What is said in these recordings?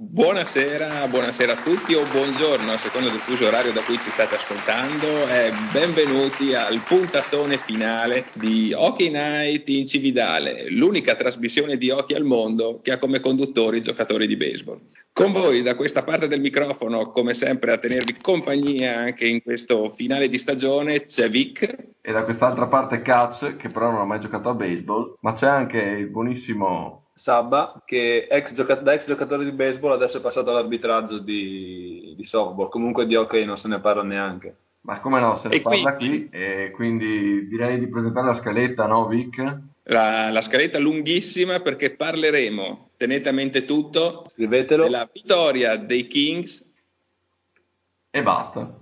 Buonasera, buonasera, a tutti o buongiorno a seconda del fuso orario da cui ci state ascoltando e benvenuti al puntatone finale di Hockey Night in Cividale, l'unica trasmissione di hockey al mondo che ha come conduttori giocatori di baseball. Con voi da questa parte del microfono, come sempre a tenervi compagnia anche in questo finale di stagione, c'è Vic. E da quest'altra parte Catch, che però non ha mai giocato a baseball, ma c'è anche il buonissimo Sabba, che ex gioca- da ex giocatore di baseball adesso è passato all'arbitraggio di, di softball, comunque di hockey non se ne parla neanche. Ma come no, se ne e parla qui, qui e quindi direi di presentare la scaletta, no Vic? La, la, scaletta lunghissima perché parleremo, tenete a mente tutto, Scrivetelo. della vittoria dei Kings. E basta.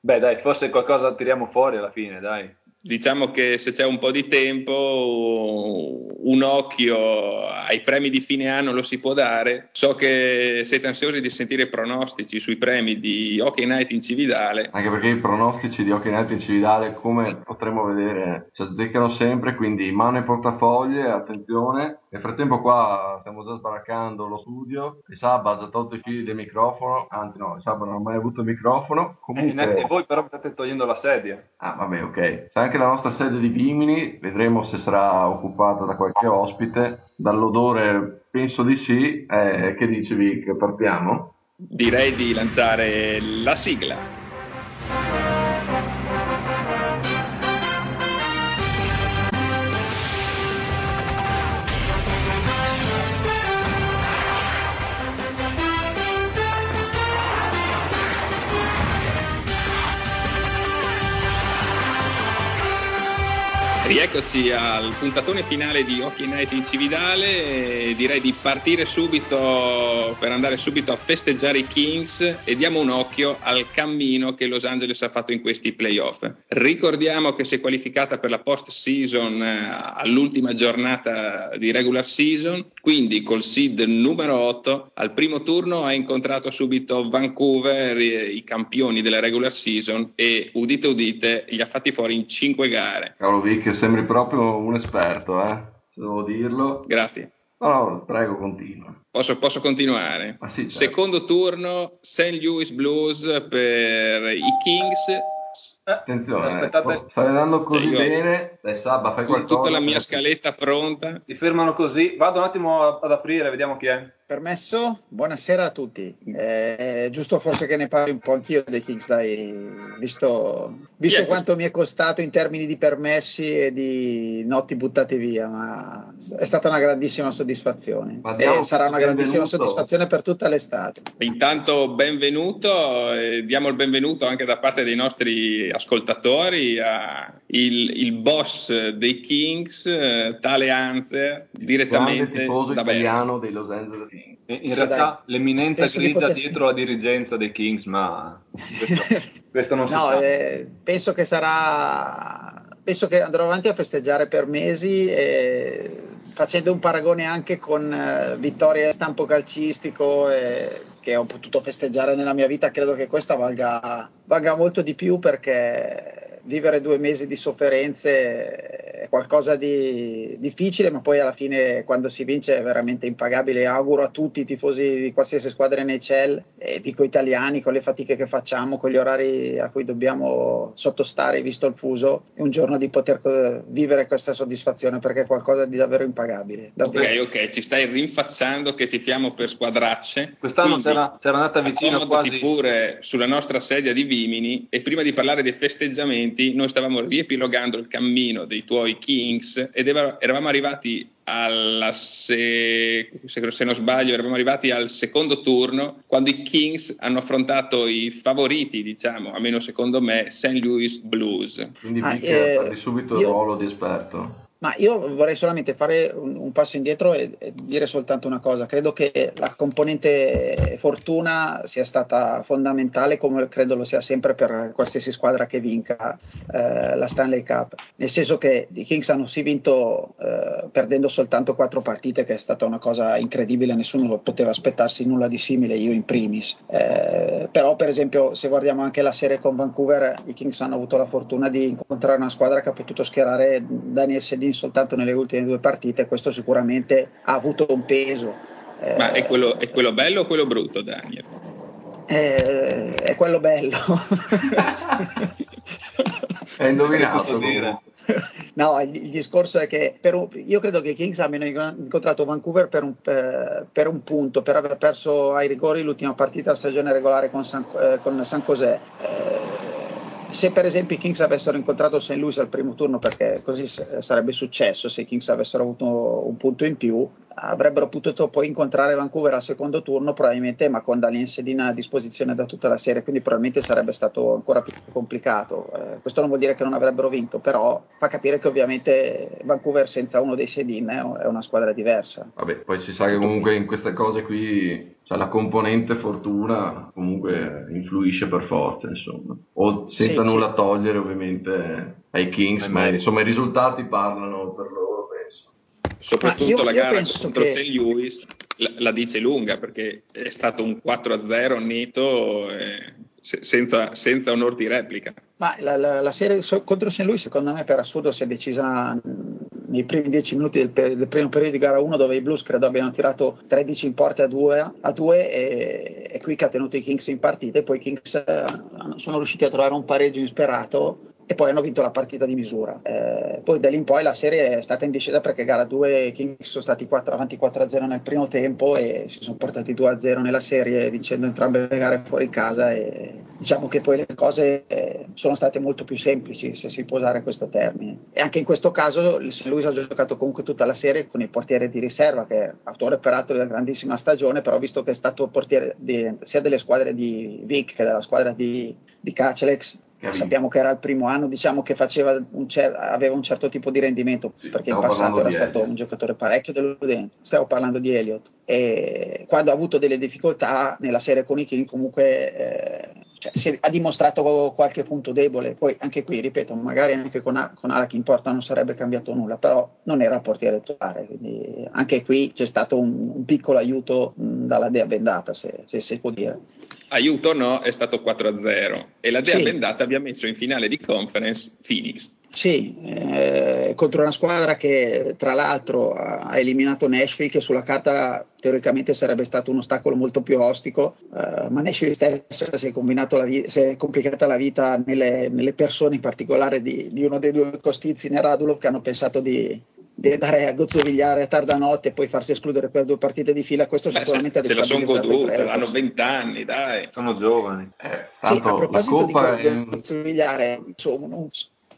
Beh dai, forse qualcosa tiriamo fuori alla fine, dai diciamo che se c'è un po' di tempo, un occhio ai premi di fine anno lo si può dare. So che siete ansiosi di sentire i pronostici sui premi di Hockey Night in Cividale. Anche perché i pronostici di Hockey Night in Cividale, come potremo vedere, ci azzeccano sempre, quindi mano e portafoglie, attenzione. Nel frattempo qua stiamo già sbaraccando lo studio, il Sabba ha già tolto i fili del microfono, anzi no, il Sabba non ha mai avuto il microfono. Comunque... E voi però state togliendo la sedia. Ah vabbè ok, sai anche la nostra sede di Vimini, vedremo se sarà occupata da qualche ospite, dall'odore penso di sì, eh, che dici Vic, partiamo? Direi di lanciare la sigla. Rieccoci al puntatone finale di Hockey Night in Cividale. Direi di partire subito per andare subito a festeggiare i Kings e diamo un occhio al cammino che Los Angeles ha fatto in questi playoff. Ricordiamo che si è qualificata per la post season eh, all'ultima giornata di regular season, quindi col seed numero 8 al primo turno ha incontrato subito Vancouver, i campioni della regular season e udite udite li ha fatti fuori in 5 gare. Cavolo Vic, sembri proprio un esperto, eh? Se devo dirlo. Grazie. No, no, prego, continua. Posso, posso continuare? Ah, sì, certo. Secondo turno, St. Louis Blues per i Kings. Eh, Attenzione, aspettate. stai andando così cioè, bene. Dai, Sabba, fai qualcosa. Tutta la mia scaletta pronta. Ti fermano così. Vado un attimo ad aprire, vediamo chi è. Permesso? Buonasera a tutti. Eh, è giusto forse che ne parli un po' anch'io dei Kings, dai, visto, visto yeah. quanto mi è costato in termini di permessi e di notti buttate via, ma è stata una grandissima soddisfazione e sarà una grandissima soddisfazione per tutta l'estate. Intanto benvenuto, eh, diamo il benvenuto anche da parte dei nostri ascoltatori al il boss dei Kings, eh, tale Anzer, direttamente da italiano dei Los Angeles Kings. In sì, realtà dai. l'eminenza griglia poter... dietro la dirigenza dei Kings, ma questo, questo non si no, sa. Eh, penso che sarà. Penso che andrò avanti a festeggiare per mesi, eh, facendo un paragone anche con eh, vittorie a stampo calcistico eh, che ho potuto festeggiare nella mia vita. Credo che questa valga, valga molto di più perché vivere due mesi di sofferenze qualcosa di difficile, ma poi alla fine quando si vince è veramente impagabile. Auguro a tutti i tifosi di qualsiasi squadra NHL, e dico italiani, con le fatiche che facciamo, con gli orari a cui dobbiamo sottostare, visto il fuso, un giorno di poter vivere questa soddisfazione perché è qualcosa di davvero impagabile. Davvero. Ok, ok, ci stai rinfacciando che ti fiamo per squadracce. Quest'anno c'era, c'era andata vicino quasi. pure sulla nostra sedia di Vimini e prima di parlare dei festeggiamenti noi stavamo riepilogando il cammino dei tuoi Kings ed eravamo arrivati alla se, se non sbaglio eravamo arrivati al secondo turno quando i Kings hanno affrontato i favoriti diciamo almeno secondo me St. Louis Blues quindi ah, eh, subito il ruolo di esperto ma io vorrei solamente fare un, un passo indietro e, e, dire soltanto una cosa. Credo che la componente fortuna sia stata fondamentale, come credo lo sia sempre per qualsiasi squadra che vinca eh, la Stanley Cup. Nel senso che i Kings hanno sì vinto eh, perdendo soltanto quattro partite, che è stata una cosa incredibile, nessuno poteva aspettarsi nulla di simile, io in primis. Eh, però, per esempio, se guardiamo anche la serie con Vancouver, i Kings hanno avuto la fortuna di incontrare una squadra che ha potuto schierare Daniel Sedin soltanto nelle ultime due partite, questo sicuramente ha avuto un peso. Eh, Ma è quello, è quello bello o quello brutto, Daniel? Eh, è quello bello. è indovinato. No, il, il, discorso è che un, io credo che i Kings abbiano incontrato Vancouver per un, eh, per un, punto, per aver perso ai rigori l'ultima partita a stagione regolare con San, eh, con San José. Eh, se per esempio i Kings avessero incontrato St. Louis al primo turno, perché così sarebbe successo, se i Kings avessero avuto un punto in più, avrebbero potuto poi incontrare Vancouver al secondo turno, probabilmente, ma con Dalien Sedina a disposizione da tutta la serie, quindi probabilmente sarebbe stato ancora più complicato. Eh, questo non vuol dire che non avrebbero vinto, però fa capire che ovviamente Vancouver senza uno dei Sedin è una squadra diversa. Vabbè, poi si sa che comunque in queste cose qui cioè la componente fortuna comunque influisce per forza, insomma. O senza sì, nulla sì. togliere ovviamente ai Kings, ma insomma i risultati parlano per loro, penso. Soprattutto io, la gara contro che... St. Louis la, la, dice lunga perché è stato un 4-0 netto. Senza, senza onor di replica. Ma la, la, la serie contro St. Louis, secondo me, per assurdo, si è decisa nei primi dieci minuti del, per, del, primo periodo di gara 1, dove i Blues credo abbiano tirato 13 in porte a 2, a 2 e, e, qui che ha tenuto i Kings in partita. E poi i Kings eh, sono riusciti a trovare un pareggio insperato e poi hanno vinto la partita di misura. Eh, poi da lì in poi la serie è stata in discesa perché gara 2 i Kings sono stati 4, avanti 4-0 nel primo tempo e si sono portati 2-0 nella serie vincendo entrambe le gare fuori casa e diciamo che poi le cose eh, sono state molto più semplici se si può usare questo termine. E anche in questo caso il St. Louis ha giocato comunque tutta la serie con il portiere di riserva che è autore peraltro della grandissima stagione, però visto che è stato portiere di, sia delle squadre di Vic che della squadra di, di Cacelex Sappiamo che era il primo anno diciamo, che un cer- aveva un certo tipo di rendimento, sì, perché in passato era stato Elliot. un giocatore parecchio deludente. Stavo parlando di Elliott. E quando ha avuto delle difficoltà nella serie con i King, comunque eh, cioè, si ha dimostrato qualche punto debole. Poi anche qui, ripeto, magari anche con, A- con Alakin Porta non sarebbe cambiato nulla, però non era il portiere titolare. Quindi anche qui c'è stato un, un piccolo aiuto mh, dalla dea bendata, se, se si può dire aiuto o no, è stato 4-0 e la Dea sì. Bendata abbia messo in finale di conference Phoenix. Sì, eh, contro una squadra che tra l'altro ha eliminato Nashville che sulla carta teoricamente sarebbe stato un ostacolo molto più ostico, eh, ma Nashville stessa si è, la vi- si è complicata la vita nelle, nelle, persone in particolare di, di, uno dei due costizi Neradulov che hanno pensato di, di andare a gozzovigliare a tarda notte e poi farsi escludere per due partite di fila, questo Beh, sicuramente se, ha Se la sono godute, hanno vent'anni, dai. Sono giovani. Eh, sì, a proposito di gozzovigliare, insomma, un,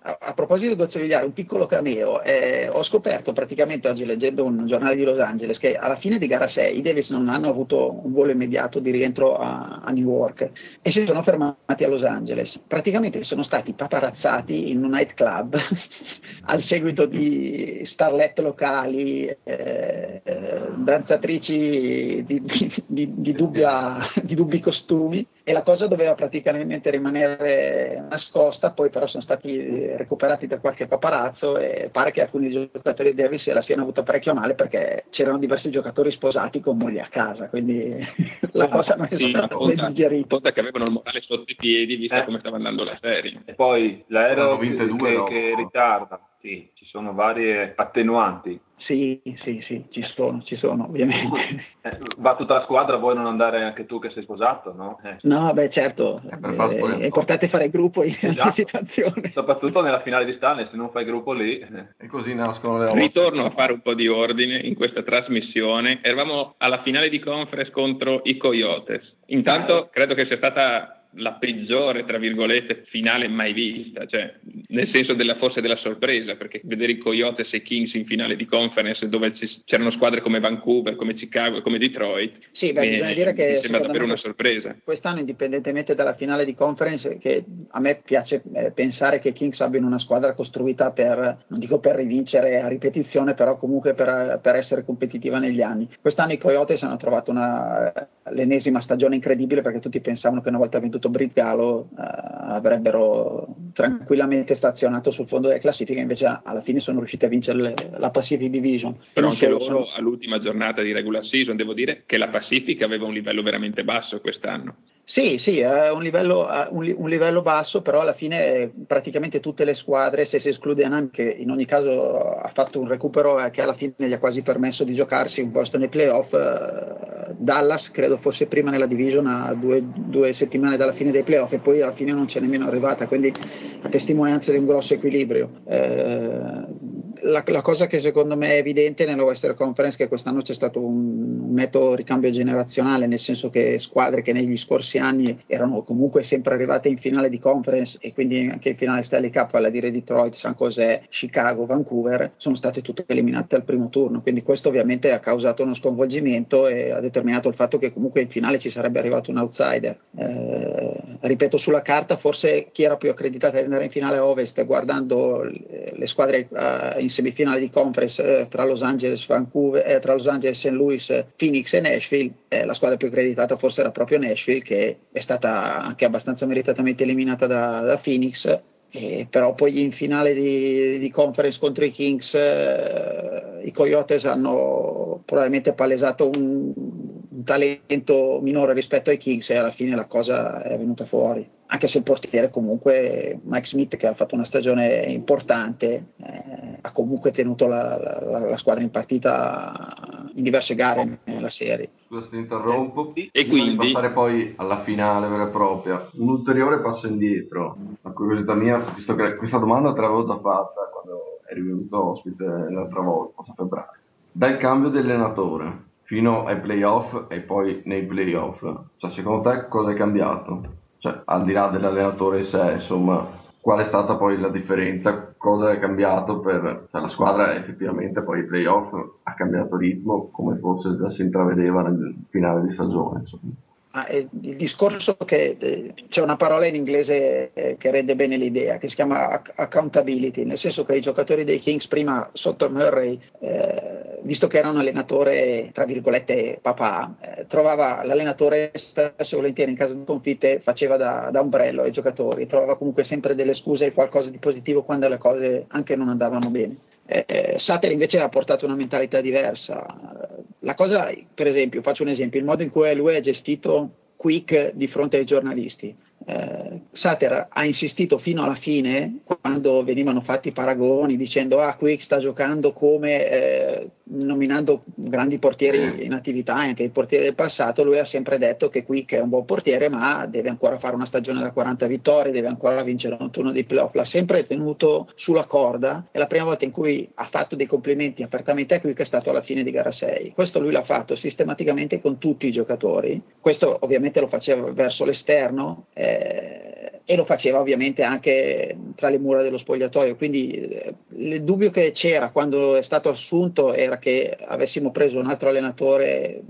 a, proposito di Gozzovigliare, un piccolo cameo, eh, ho scoperto praticamente oggi leggendo un giornale di Los Angeles che alla fine di gara 6 i Davis non hanno avuto un volo immediato di rientro a, a New York e si sono fermati a Los Angeles. Praticamente sono stati paparazzati in un nightclub al seguito di starlet locali, eh, eh, danzatrici di, di, di, dubbia, di dubbi costumi e la cosa doveva praticamente rimanere nascosta, poi però sono stati recuperati da qualche paparazzo e pare che alcuni giocatori di Davis la siano avuta parecchio male perché c'erano diversi giocatori sposati con mogli a casa, quindi la cosa non è sì, stata ben digerita. Conta che avevano il morale sotto i piedi visto eh. come stava andando la serie. E poi l'aereo che, che, che ritarda, sì, ci sono varie attenuanti sì, sì, sì, ci sono, ci sono, ovviamente. Eh, va tutta la squadra, vuoi non andare anche tu che sei sposato, no? Eh. No, beh, certo, eh, è importante fare gruppo in esatto. situazione. Soprattutto nella finale di Stanley, se non fai gruppo lì... Eh. E così nascono le Ritorno a fare un po' di ordine in questa trasmissione. Eravamo alla finale di conference contro i Coyotes. Intanto credo che sia stata la peggiore, tra virgolette, finale mai vista, cioè, nel senso della, forse della sorpresa, perché vedere i Coyotes e i Kings in finale di conference dove c'erano squadre come Vancouver, come Chicago come Detroit, sì, beh, bisogna dire che mi sembra davvero una sorpresa. Quest'anno, indipendentemente dalla finale di conference, che a me piace eh, pensare che i Kings abbiano una squadra costruita per, non dico per rivincere a ripetizione, però comunque per, per essere competitiva negli anni. Quest'anno i Coyotes hanno trovato una, l'ennesima stagione incredibile perché tutti pensavano che una volta venduto Britgalo eh, avrebbero tranquillamente stazionato sul fondo delle classifiche, invece alla fine sono riusciti a vincere le, la Pacific Division. Però anche loro sono... all'ultima giornata di regular season, devo dire che la Pacific aveva un livello veramente basso quest'anno. Sì, sì, è un livello, un, un livello, basso, però alla fine praticamente tutte le squadre, se si esclude Anam, che in ogni caso ha fatto un recupero che alla fine gli ha quasi permesso di giocarsi un posto nei playoff, eh, Dallas credo fosse prima nella division a due, due, settimane dalla fine dei playoff e poi alla fine non c'è nemmeno arrivata, quindi a testimonianza di un grosso equilibrio. Eh, la, la, cosa che secondo me è evidente nella Western Conference è che quest'anno c'è stato un, un metodo ricambio generazionale, nel senso che squadre che negli scorsi anni erano comunque sempre arrivate in finale di conference e quindi anche in finale Stanley Cup, alla dire Detroit, San José, Chicago, Vancouver, sono state tutte eliminate al primo turno. Quindi questo ovviamente ha causato uno sconvolgimento e ha determinato il fatto che comunque in finale ci sarebbe arrivato un outsider. Eh, ripeto, sulla carta forse chi era più accreditato ad andare in finale Ovest guardando le squadre uh, in semifinale di conference eh, tra Los Angeles, Vancouver, eh, tra Los Angeles, St. Louis, Phoenix e Nashville, eh, la squadra più accreditata forse era proprio Nashville che è stata anche abbastanza meritatamente eliminata da, da Phoenix. Eh, però poi in finale di, di conference contro i Kings eh, i Coyotes hanno probabilmente palesato un, un talento minore rispetto ai Kings e alla fine la cosa è venuta fuori anche se il portiere comunque Mike Smith che ha fatto una stagione importante eh, ha comunque tenuto la, la, la, squadra in partita in diverse gare nella serie. Scusa ti interrompo. E quindi? passare poi alla finale vera e propria. Un ulteriore passo indietro. La curiosità mia visto che questa domanda te l'avevo già fatta quando eri venuto ospite l'altra volta a febbraio. Dal cambio di allenatore fino ai playoff e poi nei playoff cioè secondo te cosa è cambiato? Cioè, al di là dell'allenatore in sé, insomma, qual è stata poi la differenza, cosa è cambiato per cioè, la squadra effettivamente poi i playoff ha cambiato ritmo come forse già si intravedeva nel finale di stagione. Insomma. Ah, il discorso che eh, c'è una parola in inglese eh, che rende bene l'idea, che si chiama accountability, nel senso che i giocatori dei Kings prima sotto Murray, eh, visto che era un allenatore, tra virgolette, papà, eh, trovava l'allenatore spesso e volentieri in caso di sconfitte faceva da, da ombrello ai giocatori, trovava comunque sempre delle scuse e qualcosa di positivo quando le cose anche non andavano bene. Eh, Sater invece ha portato una mentalità diversa. La cosa, per esempio, faccio un esempio, il modo in cui lui ha gestito Quick di fronte ai giornalisti eh, Sater ha insistito fino alla fine quando venivano fatti paragoni dicendo ah Quick sta giocando come eh, nominando grandi portieri in attività anche i portieri del passato lui ha sempre detto che Quick è un buon portiere ma deve ancora fare una stagione da 40 vittorie deve ancora vincere un turno di playoff. L'ha sempre tenuto sulla corda e la prima volta in cui ha fatto dei complimenti apertamente a Quick è stato alla fine di gara 6 questo lui l'ha fatto sistematicamente con tutti i giocatori. Questo ovviamente lo faceva verso l'esterno eh, eh, e lo faceva ovviamente anche tra le mura dello spogliatoio. Quindi eh, il dubbio che c'era quando è stato assunto era che avessimo preso un altro allenatore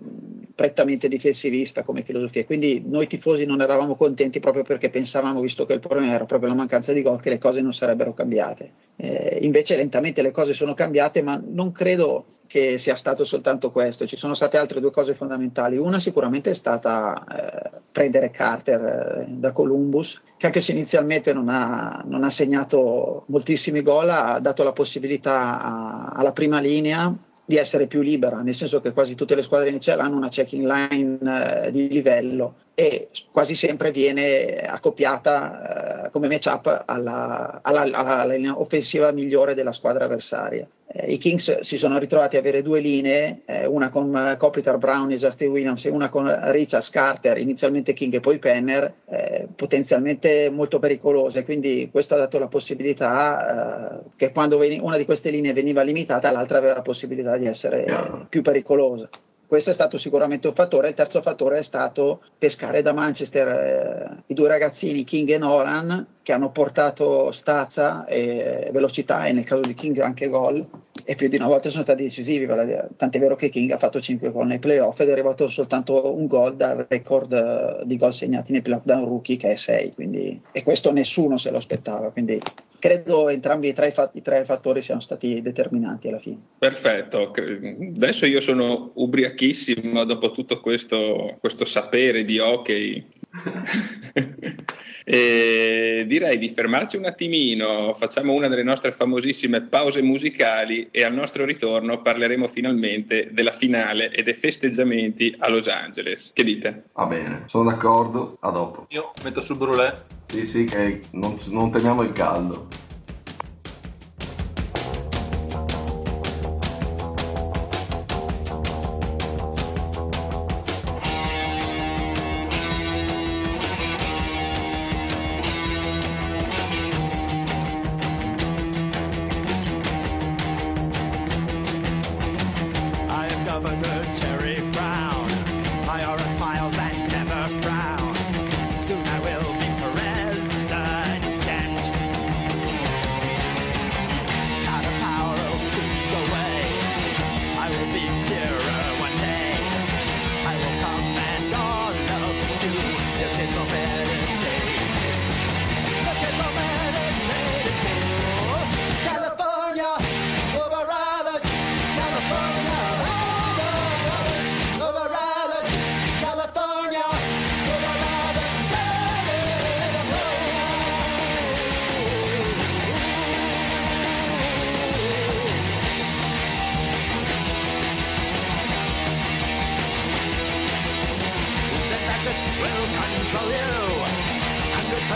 prettamente difensivista come filosofia. Quindi noi tifosi non eravamo contenti proprio perché pensavamo, visto che il problema era proprio la mancanza di gol, che le cose non sarebbero cambiate. Eh, invece lentamente le cose sono cambiate, ma non credo che sia stato soltanto questo, ci sono state altre due cose fondamentali. Una sicuramente è stata eh, prendere Carter eh, da Columbus, che anche se inizialmente non ha, non ha segnato moltissimi gol, ha dato la possibilità a, alla prima linea di essere più libera, nel senso che quasi tutte le squadre iniziali hanno una checking line eh, di livello e quasi sempre viene accoppiata eh, come matchup alla, alla, alla, linea offensiva migliore della squadra avversaria. Eh, I Kings si sono ritrovati ad avere due linee, eh, una con Copiter Brown e Justin Williams e una con Richard Carter, inizialmente King e poi Penner, eh, potenzialmente molto pericolose, quindi questo ha dato la possibilità eh, che quando veni- una di queste linee veniva limitata l'altra aveva la possibilità di essere più pericolosa. Questo è stato sicuramente un fattore. Il terzo fattore è stato pescare da Manchester eh, i due ragazzini King e Nolan che hanno portato stazza e velocità e nel caso di King anche gol e più di una volta sono stati decisivi, tant'è vero che King ha fatto 5 gol nei playoff ed è arrivato soltanto un gol dal record eh, di gol segnati nei playoff da un rookie che è 6, quindi, e questo nessuno se lo aspettava, quindi credo entrambi i tre, i tre, fattori siano stati determinanti alla fine. Perfetto, adesso io sono ubriachissimo dopo tutto questo, questo sapere di hockey. E direi di fermarci un attimino, facciamo una delle nostre famosissime pause musicali e al nostro ritorno parleremo finalmente della finale e dei festeggiamenti a Los Angeles. Che dite? Va bene, sono d'accordo, a dopo. Io metto su brulè. Sì, sì, che non, non temiamo il caldo.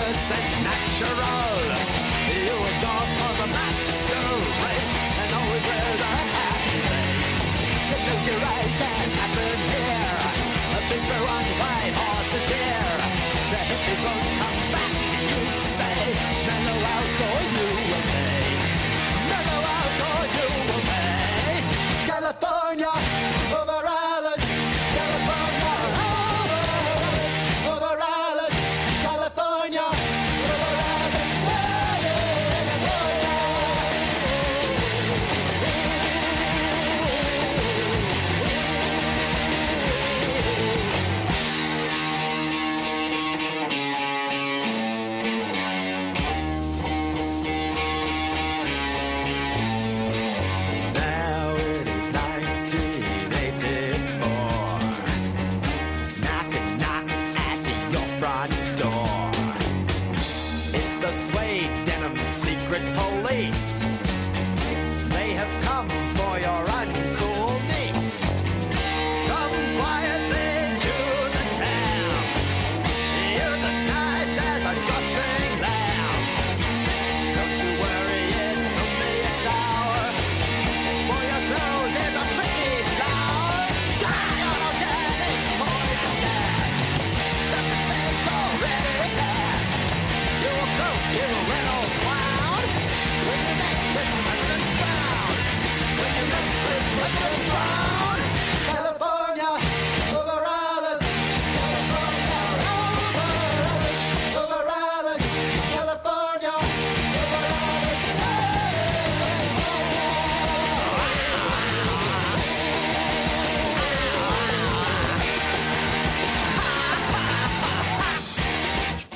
Percent natural. You adore for the master race and always wear the happy face. The things you rise can happen here. A big one white horse's gear. The hippies won't come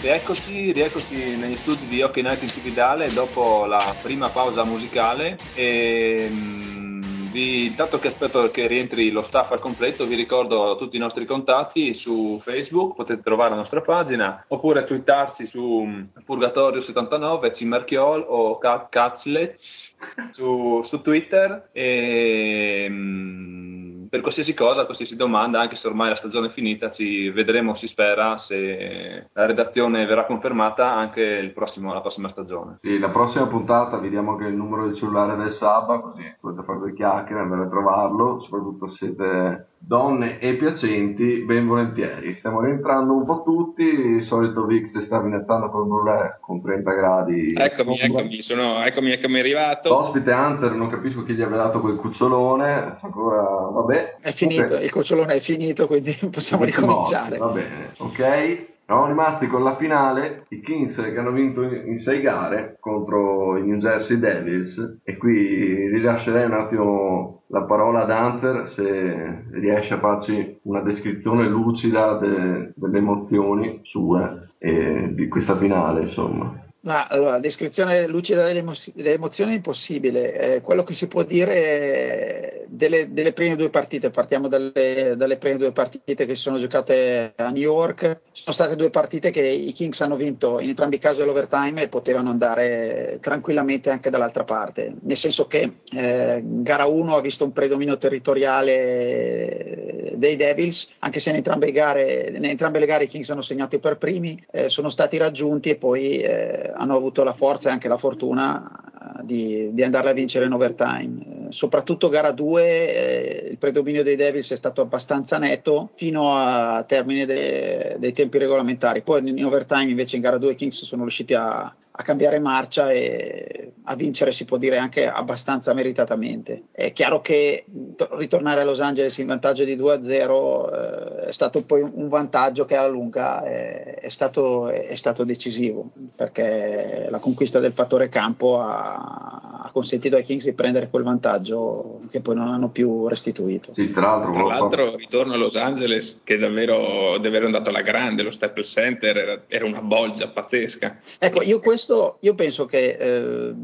Rieccoci, rieccoci negli studi di Hockey Night in Cividale dopo la prima pausa musicale. E mm, vi, dato che aspetto che rientri lo staff al completo vi ricordo tutti i nostri contatti su Facebook, potete trovare la nostra pagina oppure twittarci su mm, Purgatorio79, Cimarchiol o Catzlets su, su Twitter. E mm, per qualsiasi cosa, qualsiasi domanda, anche se ormai la stagione è finita, ci vedremo, si spera, se la redazione verrà confermata anche prossimo- la prossima stagione. Sì, la prossima puntata vi diamo anche il numero del cellulare del Sabba, così potete fare due chiacchiere, andare a trovarlo, soprattutto se siete donne e piacenti, ben volentieri. Stiamo rientrando un po' tutti, il solito Vix sta iniziando con Brulè con 30 gradi. Eccomi, eccomi, sono, eccomi, eccomi arrivato. L'ospite Hunter, non capisco chi gli abbia dato quel cucciolone, ancora, vabbè. È finito, Ok. il cucciolone è finito, quindi possiamo ricominciare. morti, Va bene, ok. Siamo rimasti con la finale, i Kings che hanno vinto in 6 gare contro i New Jersey Devils e qui rilascerei un attimo la parola ad Hunter se riesce a farci una descrizione lucida de- delle emozioni sue e di questa finale insomma. Ma allora, descrizione lucida delle, emo- delle emozioni è impossibile. Eh, quello che si può dire è delle, delle, prime due partite, partiamo dalle, dalle, prime due partite che si sono giocate a New York, sono state due partite che i Kings hanno vinto in entrambi i casi all'overtime e potevano andare tranquillamente anche dall'altra parte, nel senso che eh, gara 1 ha visto un predominio territoriale dei Devils, anche se in entrambe, gare, in entrambe le gare i Kings hanno segnato per primi, eh, sono stati raggiunti e poi eh, hanno avuto la forza e anche la fortuna di, di andarla a vincere in overtime. Soprattutto gara 2 eh, il predominio dei Devils è stato abbastanza netto fino a termine de, dei tempi regolamentari. Poi in overtime invece in gara 2 i Kings sono riusciti a, a cambiare marcia e a vincere si può dire anche abbastanza meritatamente. È chiaro che ritornare a Los Angeles in vantaggio di 2-0 eh, è stato poi un vantaggio che alla lunga è, è, stato, è, stato, decisivo perché la conquista del fattore campo ha, ha, consentito ai Kings di prendere quel vantaggio che poi non hanno più restituito. Sì, tra l'altro, tra l'altro ritorno a Los Angeles che davvero, davvero è andato alla grande, lo Staples Center era, era una bolgia pazzesca. Ecco, io questo questo io penso che eh,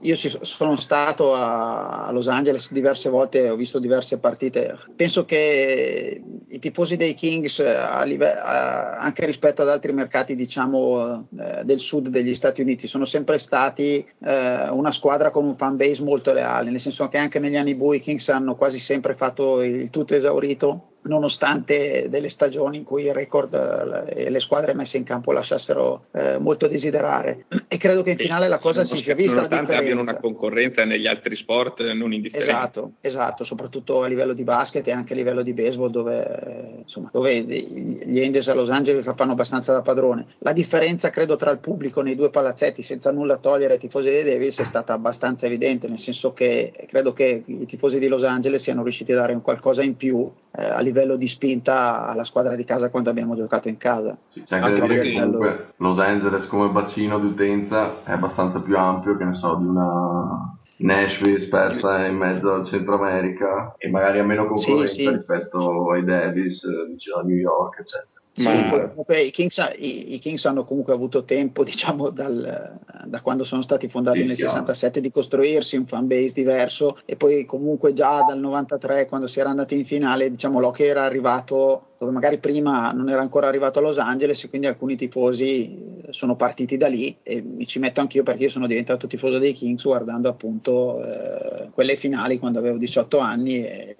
io ci sono stato a, Los Angeles diverse volte, ho visto diverse partite. Penso che i tifosi dei Kings, a live- a, anche rispetto ad altri mercati, diciamo, eh, del sud degli Stati Uniti, sono sempre stati eh, una squadra con un fan base molto leale, nel senso che anche negli anni bui i Kings hanno quasi sempre fatto il tutto esaurito nonostante delle stagioni in cui il record eh, e le squadre messe in campo lasciassero eh, molto desiderare. E credo che in finale la cosa si sia vista nonostante abbiano una concorrenza negli altri sport non indifferenti esatto, esatto, soprattutto a livello di basket e anche a livello di baseball dove, insomma, dove gli Angels a Los Angeles fanno abbastanza da padrone. La differenza credo tra il pubblico nei due palazzetti senza nulla togliere ai tifosi dei Davis è stata abbastanza evidente nel senso che credo che i tifosi di Los Angeles siano riusciti a dare un qualcosa in più eh, a livello di spinta alla squadra di casa quando abbiamo giocato in casa. Sì, c'è anche, da dire che comunque Los Angeles come bacino d'utenza è abbastanza più ampio che ne so di una Nashville spersa in mezzo al Centro America e magari ha meno concorrenza sì, sì. rispetto ai Davis vicino a New York eccetera. Ma... Sì, poi, i, Kings, i, i, Kings, hanno comunque avuto tempo, diciamo, dal, da quando sono stati fondati sì, nel chiaro. 67 di costruirsi un fan base diverso e poi comunque già dal 93 quando si era andati in finale, diciamo, Loki era arrivato dove magari prima non era ancora arrivato a Los Angeles e quindi alcuni tifosi sono partiti da lì e mi ci metto anch'io perché io sono diventato tifoso dei Kings guardando appunto eh, quelle finali quando avevo 18 anni e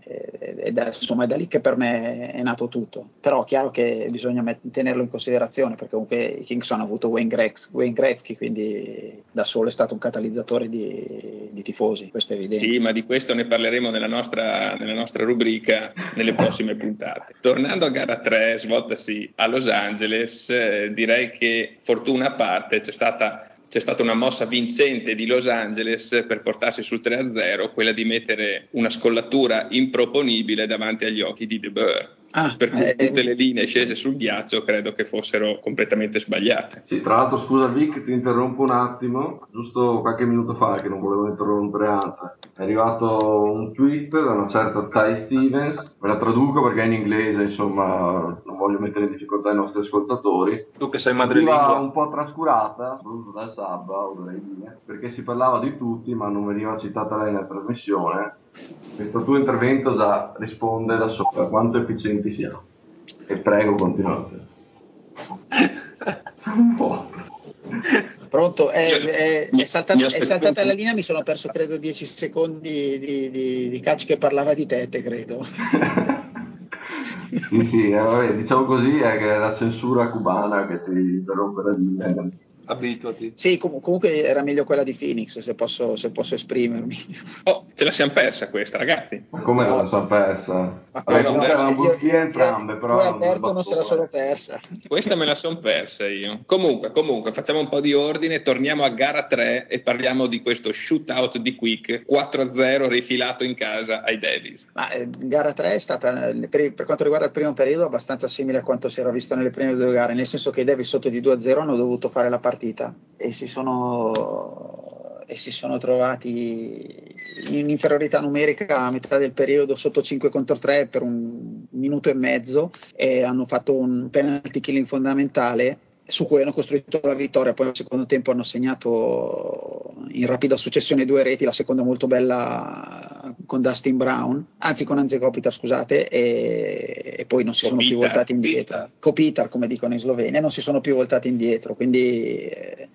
ed è, insomma, è da lì che per me è nato tutto. Però è chiaro che bisogna met- tenerlo in considerazione perché comunque i Kings hanno avuto Wayne, Grex- Wayne Gretzky, quindi da solo è stato un catalizzatore di, di, tifosi, questo è evidente. Sì, ma di questo ne parleremo nella nostra, nella nostra rubrica nelle prossime puntate. Tornando a gara 3, svoltasi a Los Angeles, eh, direi che fortuna a parte c'è stata c'è stata una mossa vincente di Los Angeles per portarsi sul 3-0, quella di mettere una scollatura improponibile davanti agli occhi di De Boer. Ah, per cui eh, tutte le linee scese sul ghiaccio credo che fossero completamente sbagliate. Sì, tra l'altro scusa Vic, ti interrompo un attimo, giusto qualche minuto fa che non volevo interrompere anche. È arrivato un tweet da una certa Ty Stevens, ve la traduco perché è in inglese, insomma non voglio mettere in difficoltà i nostri ascoltatori. Tu che sei madrelingua. un po' trascurata, soprattutto dal Sabba, perché si parlava di tutti ma non veniva citata lei nella trasmissione questo tuo intervento già risponde da sopra quanto efficienti siamo. E prego, continuate. un po'. Pronto? È, è, è, saltata, è, saltata, la linea, mi sono perso credo 10 secondi di, di, di Cacci che parlava di tette, credo. sì, sì, eh, vabbè, diciamo così, è che è la censura cubana che ti interrompe la linea abituati. Sì, com- comunque era meglio quella di Phoenix, se posso, se posso esprimermi. Oh, ce la siamo persa questa, ragazzi. Ma come no. la siamo persa? Ma Vabbè, no, erano bottiglie entrambe, però. Io Alberto non se la sono persa. Questa me la sono persa io. Comunque, comunque, facciamo un po' di ordine, torniamo a gara 3 e parliamo di questo shootout di Quick 4-0 rifilato in casa ai Davis. Ma eh, gara 3 è stata, per, per, quanto riguarda il primo periodo, abbastanza simile a quanto si era visto nelle prime due gare, nel senso che i Davis sotto di 2-0 hanno dovuto fare la partita e si sono, e si sono trovati in inferiorità numerica a metà del periodo sotto 5 contro 3 per un minuto e mezzo e hanno fatto un penalty killing fondamentale su cui hanno costruito la vittoria. Poi nel secondo tempo hanno segnato in rapida successione due reti, la seconda molto bella con Dustin Brown, anzi con Anze Kopitar, scusate, e, e, poi non si Kopitar, sono più voltati indietro. Kopitar, come dicono in Slovenia, non si sono più voltati indietro. Quindi eh,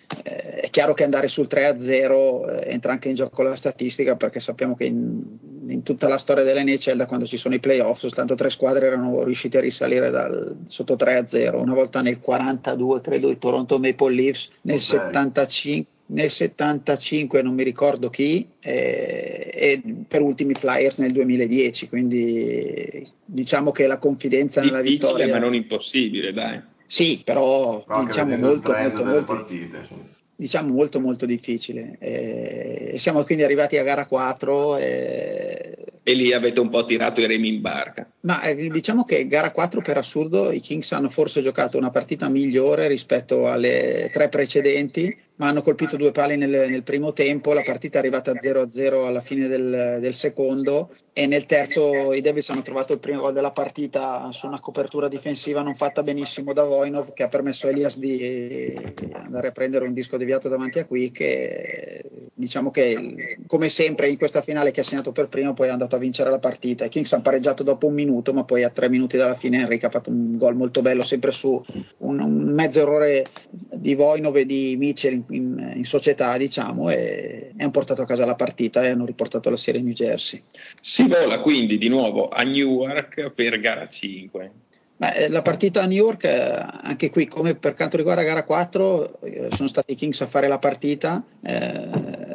è chiaro che andare sul 3-0 eh, entra anche in gioco la statistica perché sappiamo che in, in tutta la storia dell'NHL da quando ci sono i playoff soltanto tre squadre erano riuscite a risalire dal, sotto 3-0, una volta nel 42 credo i Toronto Maple Leafs, nel okay. 75 nel 75 non mi ricordo chi eh, e per ultimi Flyers nel 2010 quindi diciamo che la confidenza Difficile, nella vittoria ma non impossibile dai. Sì però, però diciamo molto molto molto partite, diciamo molto molto difficile. E siamo quindi arrivati a gara 4 e... e lì avete un po' tirato i remi in barca. Ma eh, diciamo che gara 4 per assurdo i Kings hanno forse giocato una partita migliore rispetto alle tre precedenti ma hanno colpito due pali nel, nel, primo tempo, la partita è arrivata 0-0 alla fine del, del, secondo e nel terzo i Devils hanno trovato il primo gol della partita su una copertura difensiva non fatta benissimo da Voinov che ha permesso a Elias di andare a prendere un disco deviato davanti a Quick e diciamo che come sempre in questa finale che ha segnato per primo poi è andato a vincere la partita. I Kings hanno pareggiato dopo un minuto ma poi a tre minuti dalla fine Enrique ha fatto un gol molto bello sempre su un, un mezzo errore di Voinov e di Mitchell in, in società, diciamo, e, e, hanno portato a casa la partita e hanno riportato la serie New Jersey. Si vola quindi di nuovo a Newark per gara 5. Beh, la partita a New York, eh, anche qui come per quanto riguarda gara 4, eh, sono stati i Kings a fare la partita. Eh,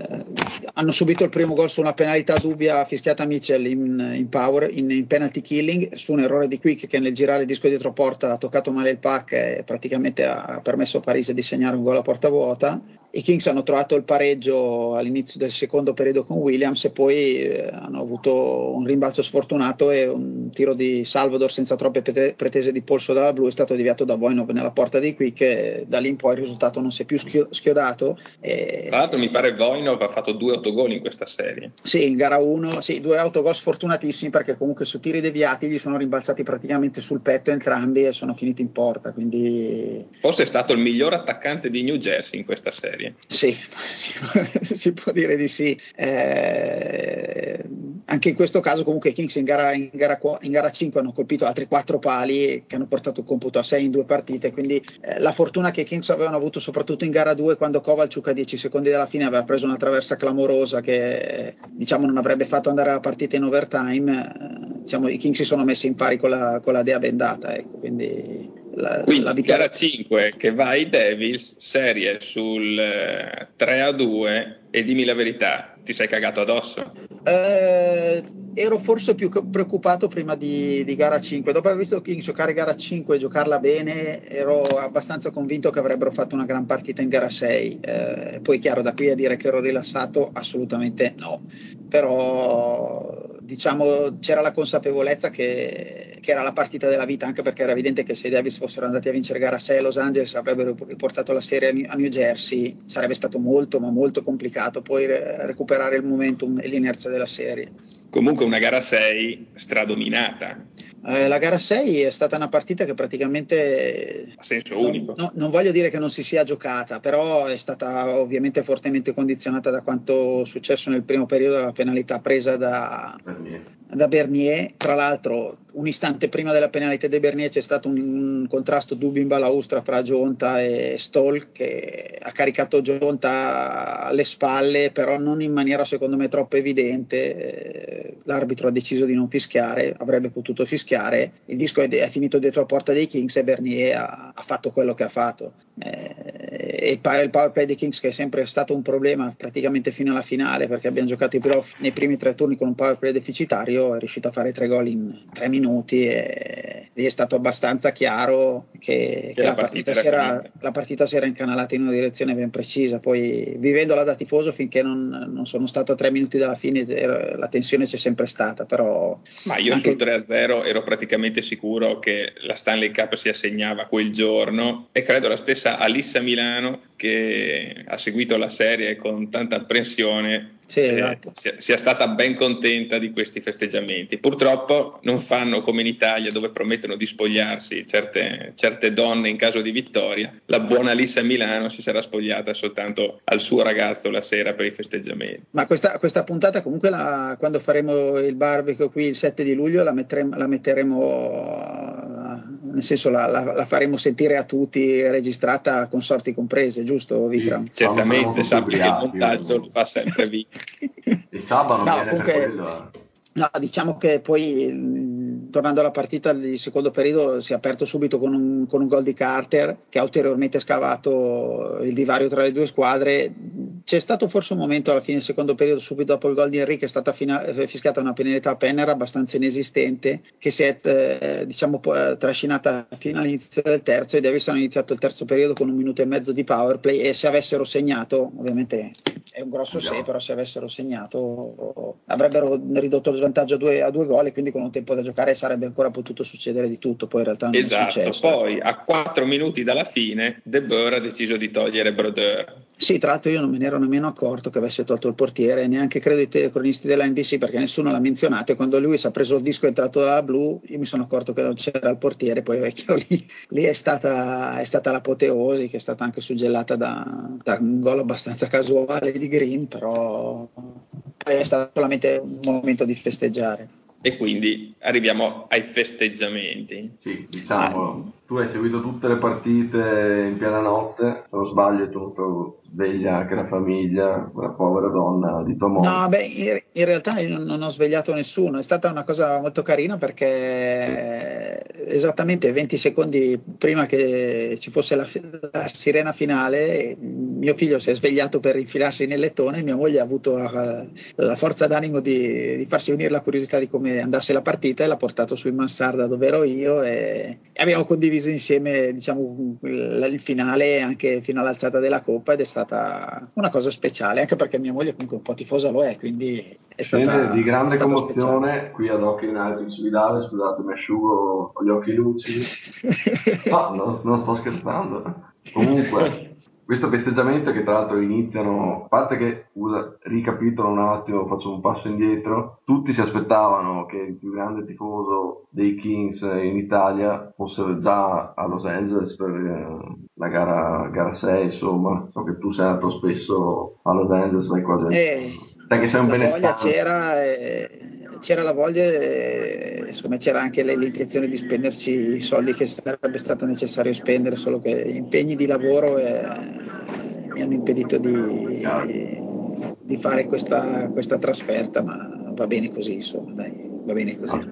hanno subito il primo gol su una penalità dubbia fischiata a Mitchell in, in, power, in, in, penalty killing su un errore di Quick che nel girare il disco dietro porta ha toccato male il pack e praticamente ha permesso a Parise di segnare un gol a porta vuota i Kings hanno trovato il pareggio all'inizio del secondo periodo con Williams e poi eh, hanno avuto un rimbalzo sfortunato e un tiro di Salvador senza troppe pretese di polso dalla blu è stato deviato da Voinov nella porta di qui che da lì in poi il risultato non si è più schiodato. E... Tra l'altro mi pare Voinov ha fatto due autogol in questa serie. Sì, in gara 1, sì, due autogol sfortunatissimi perché comunque su tiri deviati gli sono rimbalzati praticamente sul petto entrambi e sono finiti in porta. Quindi... Forse è stato il miglior attaccante di New Jersey in questa serie serie. Sì, si, si può dire di sì. Eh, anche in questo caso comunque i Kings in gara, in, gara, in gara, 5 hanno colpito altri quattro pali che hanno portato il computo a 6 in due partite, quindi eh, la fortuna che i Kings avevano avuto soprattutto in gara 2 quando Kovalchuk a 10 secondi dalla fine aveva preso una traversa clamorosa che diciamo non avrebbe fatto andare la partita in overtime, eh, diciamo, i Kings si sono messi in pari con la, con la dea bendata, ecco, quindi la, Quindi la gara 5 che va ai Devils, serie sul 3 eh, a 2 e dimmi la verità, ti sei cagato addosso? Eh, ero forse più preoccupato prima di, di, gara 5. Dopo aver visto King giocare gara 5 e giocarla bene, ero abbastanza convinto che avrebbero fatto una gran partita in gara 6. Eh, poi, chiaro, da qui a dire che ero rilassato, assolutamente no. Però diciamo c'era la consapevolezza che, che, era la partita della vita, anche perché era evidente che se i Davis fossero andati a vincere gara 6 a Los Angeles avrebbero riportato la serie a New Jersey, sarebbe stato molto ma molto complicato poi recuperare il momentum e l'inerzia della serie. Comunque una gara 6 stradominata. Eh, la gara 6 è stata una partita che praticamente... A senso unico. No, non voglio dire che non si sia giocata, però è stata ovviamente fortemente condizionata da quanto successo nel primo periodo, la penalità presa da, da Bernier. Tra l'altro, un istante prima della penalità di Bernier c'è stato un, un contrasto dubbio in balaustra fra Gionta e Stoll che ha caricato Gionta alle spalle, però non in maniera secondo me troppo evidente. L'arbitro ha deciso di non fischiare, avrebbe potuto fischiare. Il disco è, è finito dietro la porta dei Kings e Bernier ha, ha fatto quello che ha fatto. Eh, e il power play dei Kings che è sempre stato un problema praticamente fino alla finale perché abbiamo giocato i playoff nei primi tre turni con un power play deficitario è riuscito a fare tre gol in tre minuti e lì è stato abbastanza chiaro che, che la, partita partita era, la, partita si era incanalata in una direzione ben precisa. Poi vivendola da tifoso finché non, non sono stato a tre minuti dalla fine la tensione c'è sempre stata però ma io anche... sul 3-0 ero praticamente sicuro che la Stanley Cup si assegnava quel giorno e credo la stessa Alissa Milano che ha seguito la serie con tanta apprensione sì, eh, esatto. sia, sia, stata ben contenta di questi festeggiamenti. Purtroppo non fanno come in Italia dove promettono di spogliarsi certe, certe donne in caso di vittoria. La buona Lissa Milano si sarà spogliata soltanto al suo ragazzo la sera per i festeggiamenti. Ma questa, questa puntata comunque la, quando faremo il barbecue qui il 7 di luglio la metteremo, la metteremo nel senso la, la, la, faremo sentire a tutti registrata con sorti comprese, giusto Vikram? Sì, certamente, sappi che il montaggio lo fa sempre via. Il sabato no, comunque, quello. eh. No, diciamo che poi tornando alla partita il secondo periodo si è aperto subito con un, con un gol di Carter che ha ulteriormente scavato il divario tra le due squadre. C'è stato forse un momento alla fine del secondo periodo, subito dopo il gol di Enrique, è stata fina- fischiata una penalità a Penner abbastanza inesistente che si è eh, diciamo, trascinata fino all'inizio del terzo e Davis hanno iniziato il terzo periodo con un minuto e mezzo di power play e se avessero segnato, ovviamente è un grosso Andiamo. se, però se avessero segnato avrebbero ridotto lo svantaggio a due, a due gol e quindi con un tempo da giocare sarebbe ancora potuto succedere di tutto, poi in realtà non è Esatto, successo. poi a quattro minuti dalla fine De Boer ha deciso di togliere Brodeur. Sì, tra l'altro io non me ne ero nemmeno accorto che avesse tolto il portiere, neanche credo i telecronisti della NBC perché nessuno l'ha menzionato e quando lui si è preso il disco e è entrato dalla blu io mi sono accorto che non c'era il portiere, poi è chiaro lì, lì è, stata, è stata l'apoteosi che è stata anche suggellata da, da un gol abbastanza casuale di Green, però è stato solamente un momento di festeggiare. E quindi arriviamo ai festeggiamenti. Sì, diciamo, tu hai seguito tutte le partite in piena notte, se non sbaglio hai tenuto sveglia anche la famiglia, quella povera donna di tua moglie. No, beh, in, realtà io non, ho svegliato nessuno, è stata una cosa molto carina perché esattamente 20 secondi prima che ci fosse la, la sirena finale, mio figlio si è svegliato per infilarsi nel lettone e mia moglie ha avuto la, la forza d'animo di, di, farsi venire la curiosità di come andasse la partita e l'ha portato su in mansarda dove ero io e, abbiamo condiviso insieme diciamo, il, finale anche fino all'alzata della coppa ed è stata una cosa speciale, anche perché mia moglie comunque un po' tifosa lo è, quindi è stata Scene di grande commozione speciale. qui ad occhi in alto in Cividale, scusate mi asciugo con gli occhi lucidi. No, non, non sto scherzando. Comunque, questo festeggiamento che tra l'altro iniziano, a parte che usa, ricapitolo un attimo, faccio un passo indietro, tutti si aspettavano che il più grande tifoso dei Kings in Italia fosse già a Los Angeles per eh, la gara, gara 6, insomma, so che tu sei andato spesso a Los Angeles, vai quasi... Eh, Te che sei un la voglia benestante. c'era, e- c'era la voglia e insomma c'era anche l'intenzione di spenderci i soldi che sarebbe stato necessario spendere, solo che impegni di lavoro eh, mi hanno impedito di, di fare questa, questa trasferta, ma va bene così, insomma, dai, va bene così.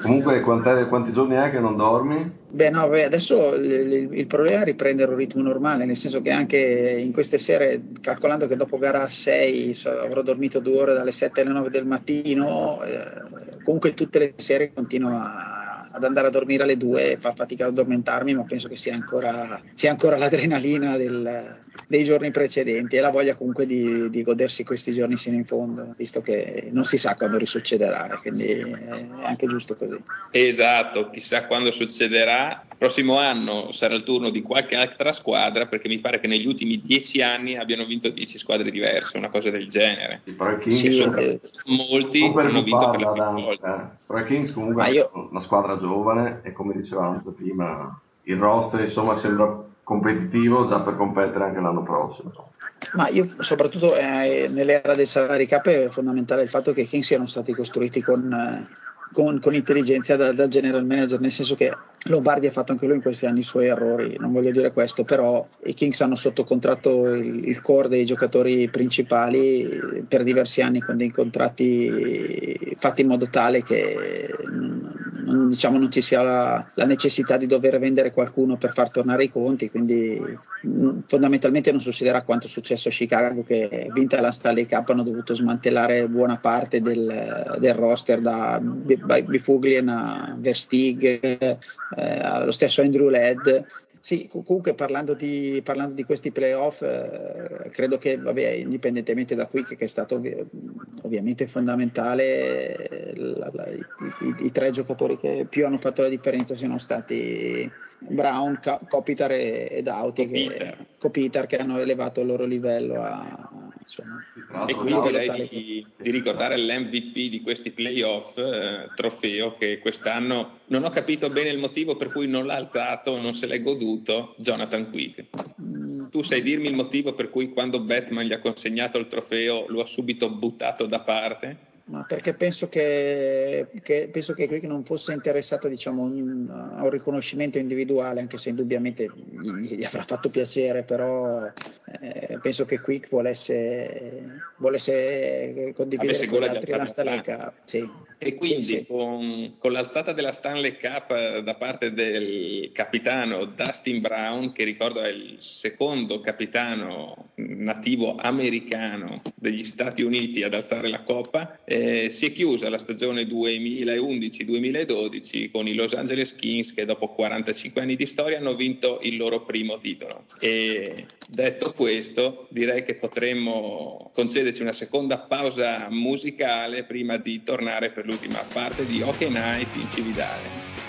Comunque, quanti giorni è che non dormi? Beh, no, beh, adesso il, il- problema è riprendere un ritmo normale, nel senso che anche in queste sere, calcolando che dopo gara 6 so- avrò dormito due ore dalle 7 alle 9 del mattino, eh, comunque tutte le sere continuo a- ad andare a dormire alle 2 e fa fatica ad addormentarmi, ma penso che sia ancora, sia ancora l'adrenalina del- dei giorni precedenti e la voglia comunque di, di godersi questi giorni sino in fondo, visto che non si sa quando risuccederà, quindi è anche giusto così. Esatto, chissà quando succederà. Prossimo anno sarà il turno di qualche altra squadra, perché mi pare che negli ultimi dieci anni abbiano vinto dieci squadre diverse, una cosa del genere. Sì, però i Kings, Sì, sopra- eh, Molti hanno vinto per la prima Dan, volta. eh, però i Kings comunque Ma io- sono una squadra giovane e come dicevamo anche prima, il roster insomma sembra competitivo già per competere anche l'anno prossimo. Ma io soprattutto eh, nell'era del salary cap è fondamentale il fatto che i Kings siano stati costruiti con, eh, con, con intelligenza da- dal general manager, nel senso che Lombardi ha fatto anche lui in questi anni i suoi errori, non voglio dire questo, però i Kings hanno sotto contratto il, il core dei giocatori principali per diversi anni con dei contratti fatti in modo tale che non, diciamo, non ci sia la, la necessità di dover vendere qualcuno per far tornare i conti, quindi mh, fondamentalmente non succederà quanto è successo a Chicago che vinta la Stanley Cup hanno dovuto smantellare buona parte del, del roster da B- Bifuglia a Verstig eh, allo stesso Andrew Led sì, co- comunque parlando di, parlando di questi playoff, eh, credo che, vabbè, indipendentemente da qui, che è stato ovvi- ovviamente fondamentale, la- la- i, i- i tre giocatori che più hanno fatto la differenza siano stati Brown, Ca- Kopitar e- ed Auti, che, Kopitar. Kopitar, che hanno elevato il loro livello a, insomma, e qui direi di, di, ricordare l'MVP di questi playoff, eh, trofeo che quest'anno non ho capito bene il motivo per cui non l'ha alzato, non se l'è goduto Jonathan Quick. Mm. Tu sai dirmi il motivo per cui quando Batman gli ha consegnato il trofeo lo ha subito buttato da parte? Ma perché penso che, che, penso che non fosse interessato diciamo, a un riconoscimento individuale, anche se indubbiamente gli, gli avrà fatto piacere, però eh, penso che Quick volesse, volesse condividere con altri la Stanley Cup. Sì. E quindi sì, sì. Con, con, l'alzata della Stanley Cup eh, da parte del capitano Dustin Brown, che ricordo è il secondo capitano nativo americano degli Stati Uniti ad alzare la coppa, eh, si è chiusa la stagione 2011-2012 con i Los Angeles Kings che dopo 45 anni di storia hanno vinto il loro primo titolo. E detto questo, direi che potremmo concederci una seconda pausa musicale prima di tornare per l'ultima parte di Hockey Night in Cividale.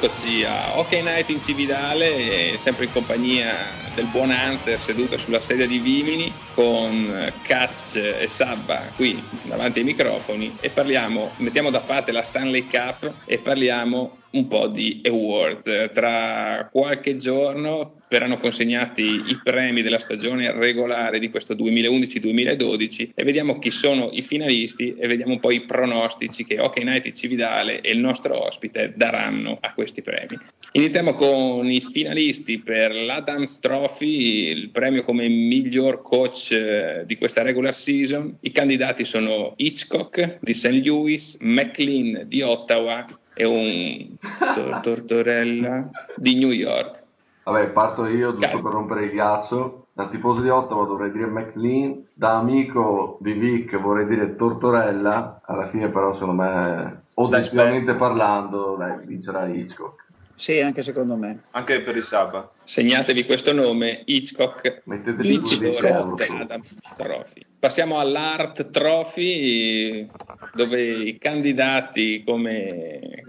Rieccoci a OK Night in Cividale, sempre in compagnia del buon Anzer seduto sulla sedia di Vimini con Katz e Sabba qui davanti ai microfoni e parliamo, mettiamo da parte la Stanley Cup e parliamo un po' di awards. Tra qualche giorno verranno consegnati i premi della stagione regolare di questo 2011-2012 e vediamo chi sono i finalisti e vediamo un po' i pronostici che Hockey Night Cividale e il nostro ospite daranno a questi premi. Iniziamo con i finalisti per l'Adams Trophy, il premio come miglior coach eh, di questa regular season. I candidati sono Hitchcock di St. Louis, McLean di Ottawa e un tor- Tortorella di New York. Vabbè, parto io giusto per rompere il ghiaccio. Da tifoso di Ottawa dovrei dire McLean, da amico di Vic vorrei dire Tortorella, alla fine però secondo me, oggettivamente parlando, dai, vincerà Hitchcock. Sì, anche secondo me. Anche per il Saba. Segnatevi questo nome, Hitchcock Mettetevi Hitchcock. 10 euro Hitchcock su. Adams Trophy. Passiamo all'Art Trophy, dove i candidati come...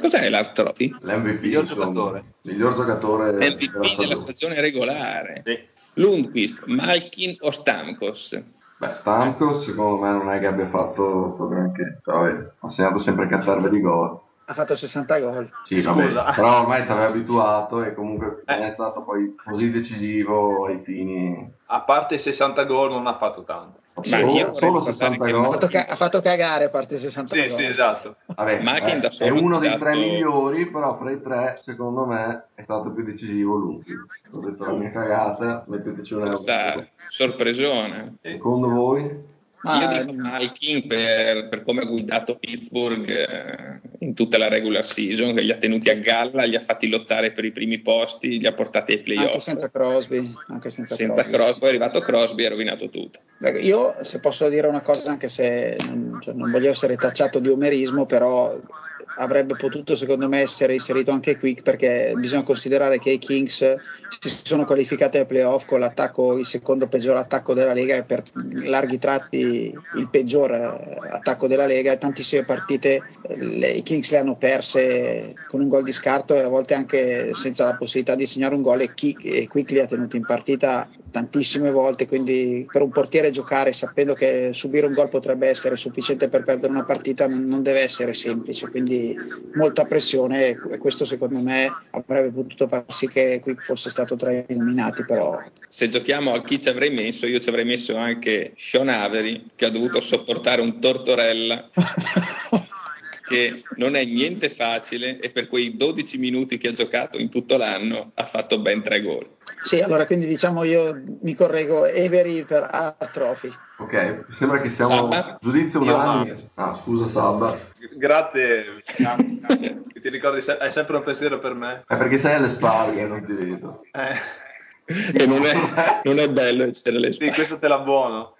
Cos'è l'Art Trophy? L'MVP, Miglior giocatore. Miglior giocatore della MVP della stagione. stagione regolare. Sì. Lundqvist, Malkin o Stamkos? Beh, Stamkos secondo me non è che abbia fatto sto granché, Cioè, ha segnato sempre cazzarve di gol. Ha fatto 60 gol. Sì, vabbè, però ormai ci aveva abituato e comunque Eh. non è stato poi così decisivo ai fini. A parte i 60 gol non ha fatto tanto. Ma Solo, solo ricordare 60 che- Ha gol. fatto, ca- ha fatto cagare a parte 60 Sì, gol. sì, esatto. Vabbè, eh, è uno dei dato- tre migliori, però fra i tre, secondo me, è stato più decisivo lui. Ho detto la mia cagata, metteteci un euro. Questa sorpresona. Secondo voi? Ma, Io dico Malkin per, per come ha guidato Pittsburgh eh, in tutta la regular season, che li ha tenuti a galla, li ha fatti lottare per i primi posti, li ha portati ai anche playoff. senza Crosby. Anche senza, Senza Crosby. Crosby, poi è arrivato Crosby e ha rovinato tutto. Ecco, Io, se posso dire una cosa, anche se non, cioè, non voglio essere tacciato di omerismo, però avrebbe potuto secondo me essere inserito anche Quick perché bisogna considerare che i Kings si sono qualificati ai playoff con l'attacco, il secondo peggior attacco della Lega e per larghi tratti il peggior eh, attacco della Lega e tantissime partite eh, le- i Kings le hanno perse con un gol di scarto e a volte anche senza la possibilità di segnare un gol e, Ki- e Quick li ha tenuti in partita tantissime volte quindi per un portiere giocare sapendo che subire un gol potrebbe essere sufficiente per perdere una partita non deve essere semplice quindi molta pressione e questo secondo me avrebbe potuto far sì che Quick fosse stato tra i nominati però Se giochiamo a chi ci avrei messo, io ci avrei messo anche Sean Avery, che ha dovuto sopportare un tortorella che non è niente facile e per quei 12 minuti che ha giocato in tutto l'anno ha fatto ben tre gol. sì allora quindi diciamo io mi correggo Avery per A Trophy Ok, sembra che siamo Sabba? giudizio Io unanime. Ah, scusa Sabba. Grazie. Che ti ricordi, hai sempre un pensiero per me. È perché sei alle spalle, non ti vedo. Eh, E non è, non è bello essere le sì, spalle. questo te la buono.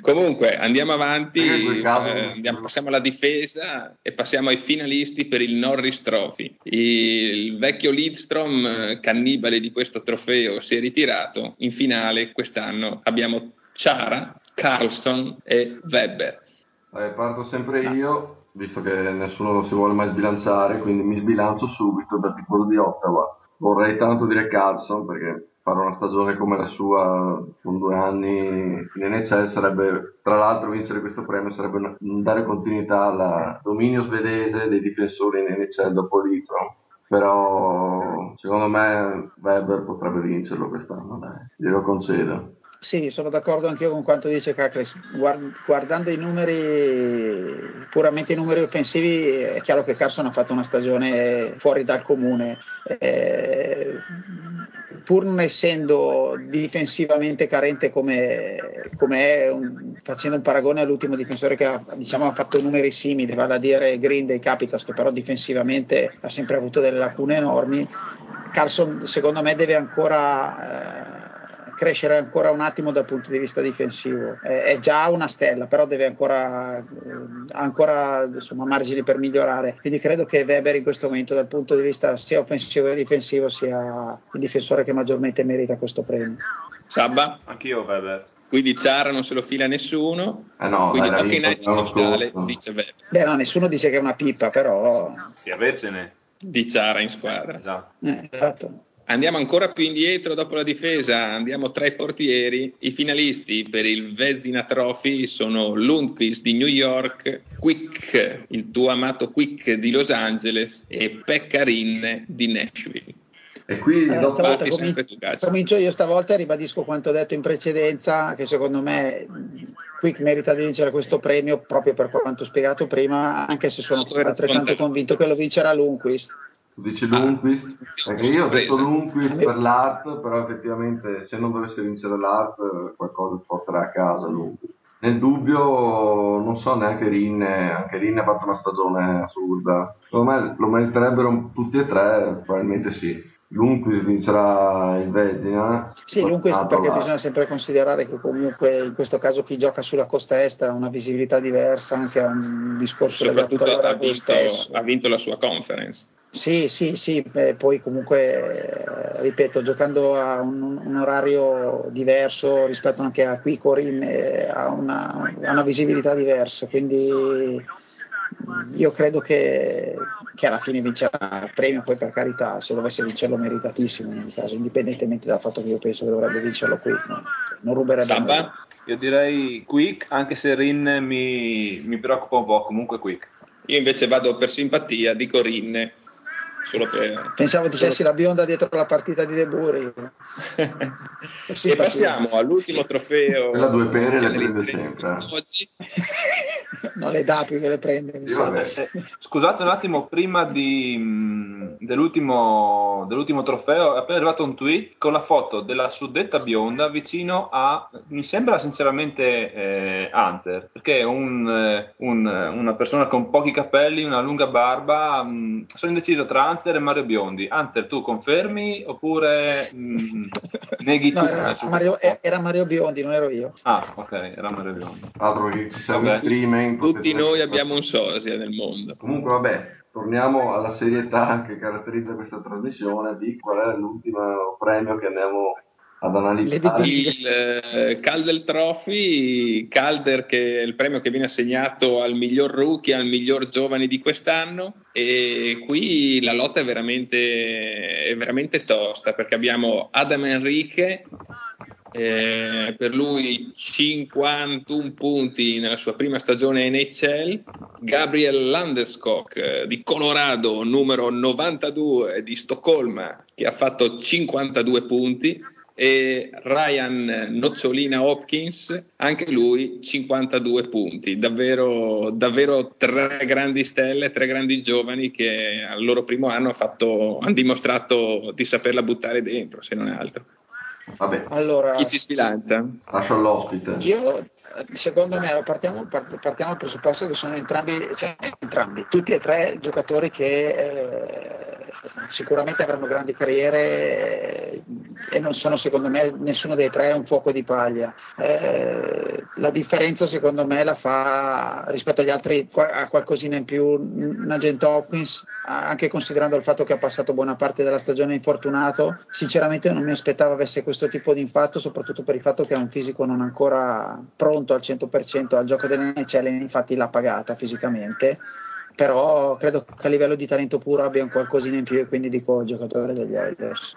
Comunque andiamo avanti, caso- eh, andiamo- passiamo alla difesa e passiamo ai finalisti per il Norris Trophy. Il vecchio Lidstrom, eh, cannibale di questo trofeo, si è ritirato. In finale quest'anno abbiamo Ciara, Carlson e Weber. Vabbè, parto sempre io, visto che nessuno si vuole mai sbilanciare, quindi mi sbilancio subito da tifoso di Ottawa. Vorrei tanto dire Carlson perché fare una stagione come la sua con due anni in NHL sarebbe, tra l'altro vincere questo premio sarebbe una- dare continuità al dominio svedese dei difensori in NHL dopo l'Itron. Però secondo me Weber potrebbe vincerlo quest'anno, dai, glielo concedo. Sì, sono d'accordo anch'io con quanto dice Cacles. Guard- guardando i numeri, puramente i numeri offensivi, è chiaro che Carson ha fatto una stagione fuori dal comune. Eh, pur non essendo difensivamente carente come, come è, un- facendo un paragone all'ultimo difensore che ha, diciamo, ha fatto numeri simili, vale a dire Green dei Capitals, che però difensivamente ha sempre avuto delle lacune enormi. Carson, secondo me, deve ancora. eh, crescere ancora un attimo dal punto di vista difensivo. È, è già una stella, però deve ancora, eh, ha ancora insomma, margini per migliorare. Quindi credo che Weber in questo momento, dal punto di vista sia offensivo che difensivo, sia il difensore che maggiormente merita questo premio. Sabba, Anch'io, Weber. qui di Ciara non se lo fila nessuno. Eh no, quindi l'anno Cividale scorso. dice Weber. Beh, no, nessuno dice che è una pippa, però. Di avercene. Di Ciara in squadra. Esatto. eh, esatto. Andiamo ancora più indietro dopo la difesa, andiamo tra i portieri. I finalisti per il Vezina Trophy sono Lundqvist di New York, Quick, il tuo amato Quick di Los Angeles e Pekkarin di Nashville. E qui Eh, dopo... stavolta Batti sempre tu, Gacci. comincio io stavolta e ribadisco quanto ho detto in precedenza, che secondo me Quick merita di vincere questo premio proprio per quanto spiegato prima, anche se sono altrettanto convinto che lo vincerà Lundqvist. Tu dici Lundqvist? Perché io ho detto. Lundqvist per l'art, però effettivamente se non dovesse vincere l'art qualcosa porterà a casa Lundqvist. Nel dubbio non so neanche Rinne, anche Rinne ha fatto una stagione assurda. Secondo me lo meriterebbero tutti e tre, probabilmente sì. Lundqvist vincerà il Vezina. Sì, Lundqvist Ah, perché là. bisogna sempre considerare che comunque in questo caso chi gioca sulla costa est ha una visibilità diversa, anche a un discorso legato Soprattutto ha vinto, stesso. ha vinto la sua conference. Sì, sì, sì, beh, poi comunque, eh, ripeto, giocando a un, un orario diverso rispetto anche a qui Corin eh, ha una, una visibilità diversa, quindi io credo che, che alla fine vincerà il premio, poi per carità, se dovesse vincerlo meritatissimo in ogni caso, indipendentemente dal fatto che io penso che dovrebbe vincerlo qui, no? non ruberebbe nulla. Sabba? Io direi Quick, anche se Rin mi, mi preoccupa un po', comunque Quick. Io invece vado per simpatia, dico Rinne. Solo per... Pensavo dicessi la bionda dietro la partita di De Buri. e passiamo all'ultimo trofeo. Quella due pere le prende sempre. Oggi. non le dà più che le prende. Sì. Eh, scusate un attimo, prima di, mh, dell'ultimo, dell'ultimo trofeo è appena arrivato un tweet con la foto della suddetta bionda vicino a, mi sembra sinceramente eh, Hunter, perché è un, eh, un- una persona con pochi capelli, una lunga barba, mh, sono indeciso tra Hunter e Mario Biondi. Hunter, tu confermi oppure mh, neghi No, tu? era eh, su Mario, foto? era Mario Biondi, non ero io. Ah, ok, era Mario Biondi. L'altro perché ci siamo Vabbè. in streaming. Tutti noi abbiamo un sosia nel mondo. Comunque vabbè, torniamo alla serietà che caratterizza questa trasmissione di qual è l'ultimo premio che andiamo ad analizzare. Il eh, Calder Trophy, Calder che è il premio che viene assegnato al miglior rookie, al miglior giovane di quest'anno e qui la lotta è veramente, è veramente tosta perché abbiamo Adam Enrique, eh, per lui 51 punti nella sua prima stagione NHL, Gabriel Landeskog eh, di Colorado, numero 92 di Stoccolma, che ha fatto 52 punti, e Ryan Nocciolina Hopkins, anche lui 52 punti. Davvero, davvero tre grandi stelle, tre grandi giovani che al loro primo anno ha fatto- hanno dimostrato di saperla buttare dentro, se non altro. Vabbè, Allora, Chi si sbilancia? lascio all'ospite. io secondo me partiamo, part- partiamo dal presupposto che sono entrambi, cioè, entrambi, tutti e tre giocatori che eh, sicuramente avranno grandi carriere e non sono secondo me nessuno dei tre un fuoco di paglia. Eh, la differenza secondo me la fa rispetto agli altri a qualcosina in più Nugent Hopkins, anche considerando il fatto che ha passato buona parte della stagione infortunato. Sinceramente non mi aspettavo avesse questo tipo di impatto, soprattutto per il fatto che ha un fisico non ancora pronto al 100% al gioco dell'NCL, infatti l'ha pagata fisicamente. Però credo che a livello di talento puro abbia un qualcosina in più e quindi dico giocatore degli Elders.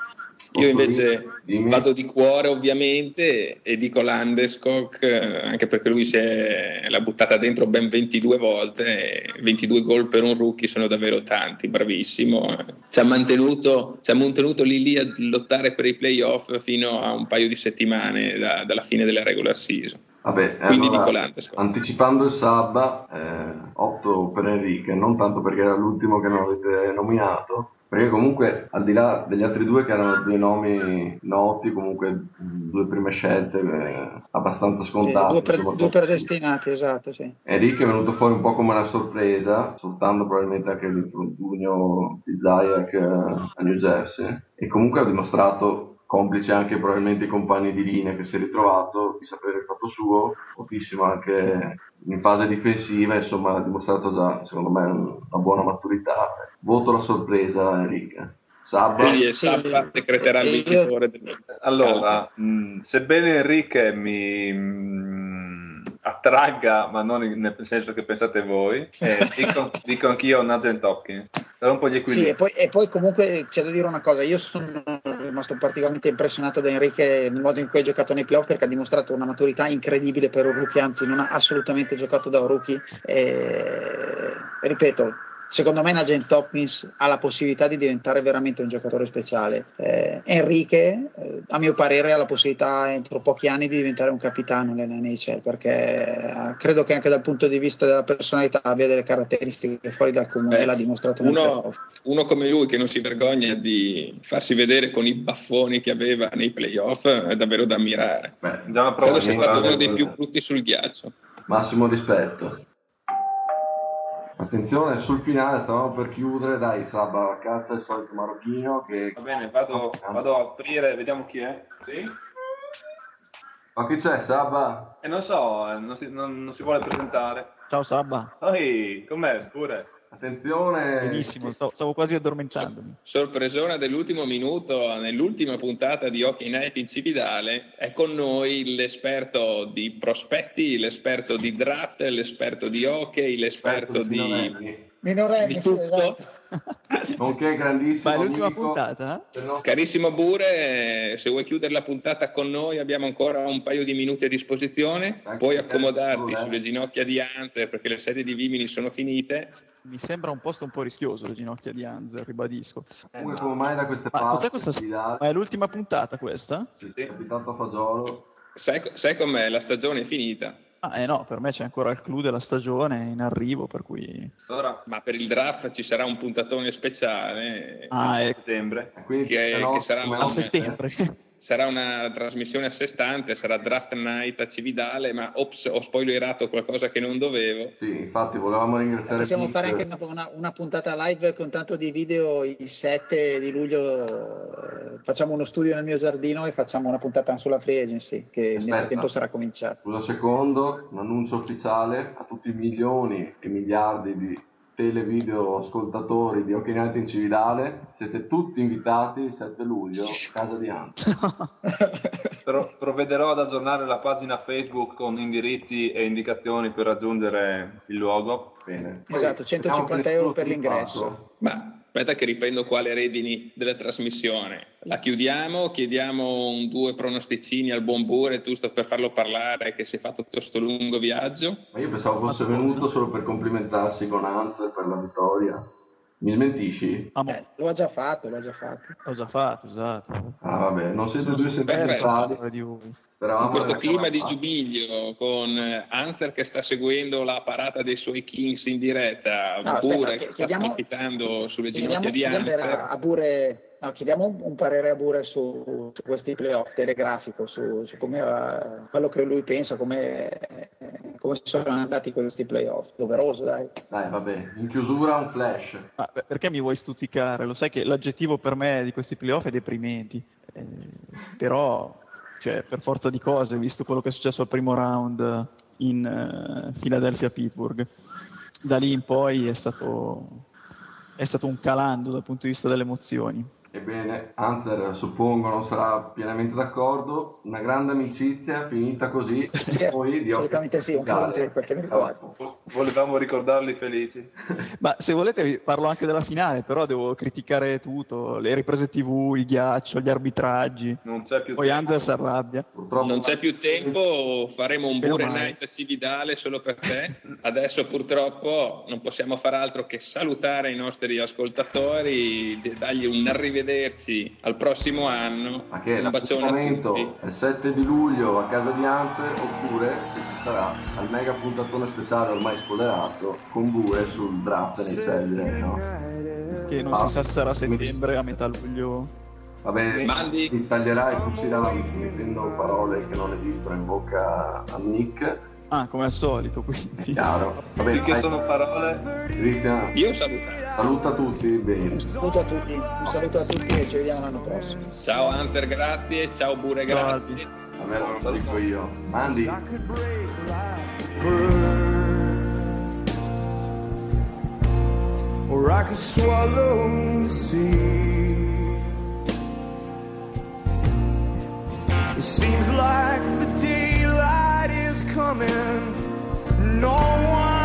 Io invece Dimmi. vado di cuore ovviamente e dico Landeskog eh, anche perché lui si è l'ha buttata dentro ben 22 volte e 22 gol per un rookie sono davvero tanti, bravissimo. Ci ha mantenuto, ci ha mantenuto lì lì a lottare per i playoff fino a un paio di settimane da- dalla fine della regular season. Vabbè, Quindi allora, anticipando il Sabba, eh, opto per Enrique, non tanto perché era l'ultimo che non avete nominato, perché comunque al di là degli altri due che erano due nomi noti, comunque due prime scelte eh, abbastanza Sì, scontate. due, per- insomma, due predestinati, esatto, sì. Enrique è venuto fuori un po' come una sorpresa, soltanto probabilmente anche l'infortunio di Zayak eh, a New Jersey, e comunque ha dimostrato, complice anche probabilmente i compagni di linea che si è ritrovato, di sapere il fatto suo, fortissimo anche in fase difensiva, insomma ha dimostrato già, secondo me, un- una buona maturità. Voto la sorpresa Enrique. Sabba, Quindi sì, Sappa decreterà il vincitore del Allora, mh, sebbene Enrique mi mh, attragga, ma non in- nel senso che pensate voi, eh, dico, dico anch'io Nugent Hopkins. Per un po' gli Sì, e poi, e poi comunque c'è da dire una cosa, io sono rimasto particolarmente impressionato da Enrique nel modo in cui ha giocato nei playoff perché ha dimostrato una maturità incredibile per un rookie, anzi non ha assolutamente giocato da un rookie. E, ripeto, secondo me Nagent Hopkins ha la possibilità di diventare veramente un giocatore speciale. Eh, Enrique, eh, a mio parere, ha la possibilità entro pochi anni di diventare un capitano nell'NHL perché eh, credo che anche dal punto di vista della personalità abbia delle caratteristiche fuori dal comune Beh, e l'ha dimostrato uno, uno come lui che non si vergogna di farsi vedere con i baffoni che aveva nei playoff è davvero da ammirare. Beh, Già una prova Credo sia stato uno dei più brutti sul ghiaccio. Massimo rispetto. Attenzione, sul finale stavamo per chiudere, dai Sabba, cazzo il solito marocchino che... Va bene, vado, vado a aprire, vediamo chi è. Sì? Ma chi c'è Sabba? E non so, eh, non si, non- non si vuole presentare. Ciao Sabba. Ehi, com'è? Pure. Attenzione! Benissimo, stavo, stavo quasi addormentandomi. Sorpresona dell'ultimo minuto, nell'ultima puntata di Hockey Night in Cividale, è con noi l'esperto di prospetti, l'esperto di draft, l'esperto di hockey, l'esperto di, Minorenni, Minorenni, di tutto. esatto. Nonché grandissimo Ma è l'ultima amico puntata? del nostro- Carissimo Bure, se vuoi chiudere la puntata con noi abbiamo ancora un paio di minuti a disposizione, Anche puoi perché accomodarti è sulle ginocchia di Anzer perché le sedie di Vimini sono finite. Mi sembra un posto un po' rischioso le ginocchia di Hanser, ribadisco. Comunque come mai da queste Ma parti? cos'è questa? Ma è l'ultima puntata questa? Sì, sì, capitato a fagiolo. Sai, sai com'è? La stagione è finita, Ah, eh no, per me c'è ancora il clou della stagione in arrivo, per cui... Allora, ma per il draft ci sarà un puntatone speciale. Ah, a ecco, settembre. Quindi Che- no, che sarà a settembre. Sarà una trasmissione a sé stante, sarà Draft Night a Cividale, ma ops, ho spoilerato qualcosa che non dovevo. Sì, infatti volevamo ringraziare Possiamo Pete. fare anche una, una- una puntata live con tanto di video il 7 di luglio. eh, Facciamo uno studio nel mio giardino e facciamo una puntata sulla free agency che nel Aspetta. frattempo sarà cominciata. Scusa un secondo, un annuncio ufficiale a tutti i milioni e miliardi di televideo ascoltatori di Night in Cividale, siete tutti invitati il 7 luglio a casa di Ante. Però provvederò ad aggiornare la pagina Facebook con indirizzi e indicazioni per raggiungere il luogo. Bene. Esatto, 150 euro per l'ingresso. Ma aspetta che riprendo qua le redini della trasmissione. La chiudiamo, chiediamo un due pronosticini al buon Bure, giusto per farlo parlare che si è fatto tutto sto lungo viaggio. Ma io pensavo fosse venuto solo per complimentarsi con Hans per la vittoria. Mi smentisci? Ah, Eh, lo ha già fatto, lo ha già fatto. l'ho già fatto, esatto. Ah vabbè, non siete due sentimentali. fan di voi. In Speravamo questo clima di giubilio, con eh, Anzer che sta seguendo la parata dei suoi Kings in diretta, No, Bure aspetta, che sta chiediamo- palpitando sulle ginocchia di Anzer. a Bure, no, chiediamo un, un parere a Bure su, su questi playoff telegrafico, su, su come, eh, quello che lui pensa, come, eh, come sono andati questi playoff. Doveroso, dai. Dai, vabbè, in chiusura un flash. Ma beh, perché mi vuoi stuzzicare? Lo sai che l'aggettivo per me di questi playoff è deprimenti. Eh, però, cioè, per forza di cose, visto quello che è successo al primo round in eh, Philadelphia-Pittsburgh, da lì in poi è stato, è stato un calando dal punto di vista delle emozioni. Ebbene, Hunter suppongo non sarà pienamente d'accordo. Una grande amicizia finita così. Sì, e poi di assolutamente sì, un quel che mi ricordo. Volevamo ricordarli felici. Ma se volete vi parlo anche della finale, però devo criticare tutto, le riprese tv, il ghiaccio, gli arbitraggi. Non c'è più Poi tempo. Anzer si arrabbia. Purtroppo Non c'è più tempo, faremo un Bure. Night a Cividale solo per te. Adesso purtroppo non possiamo fare altro che salutare i nostri ascoltatori, dargli un arrivederci al prossimo anno. Ma che un bacione il 7 di luglio a casa di Hunter oppure se ci sarà al mega puntatone speciale ormai spoilerato con Bure sul draft nei 6 direi no? Che non Ah. si sa se sarà a settembre, a metà luglio. Vabbè, Mandi. ti taglierai e cucirai mettendo parole che non esistono in bocca a Nick, Ah, come al solito, quindi. chiaro. Vabbè, Finché dai, sono parole. Cristian, Io salutare. saluta tutti, bene. Un saluto a tutti, un saluto a tutti e ci vediamo l'anno prossimo. Ciao Hunter, grazie. Ciao Bure, grazie. A me lo dico io. Mandi. Or I could swallow the sea. It seems like the is coming. No one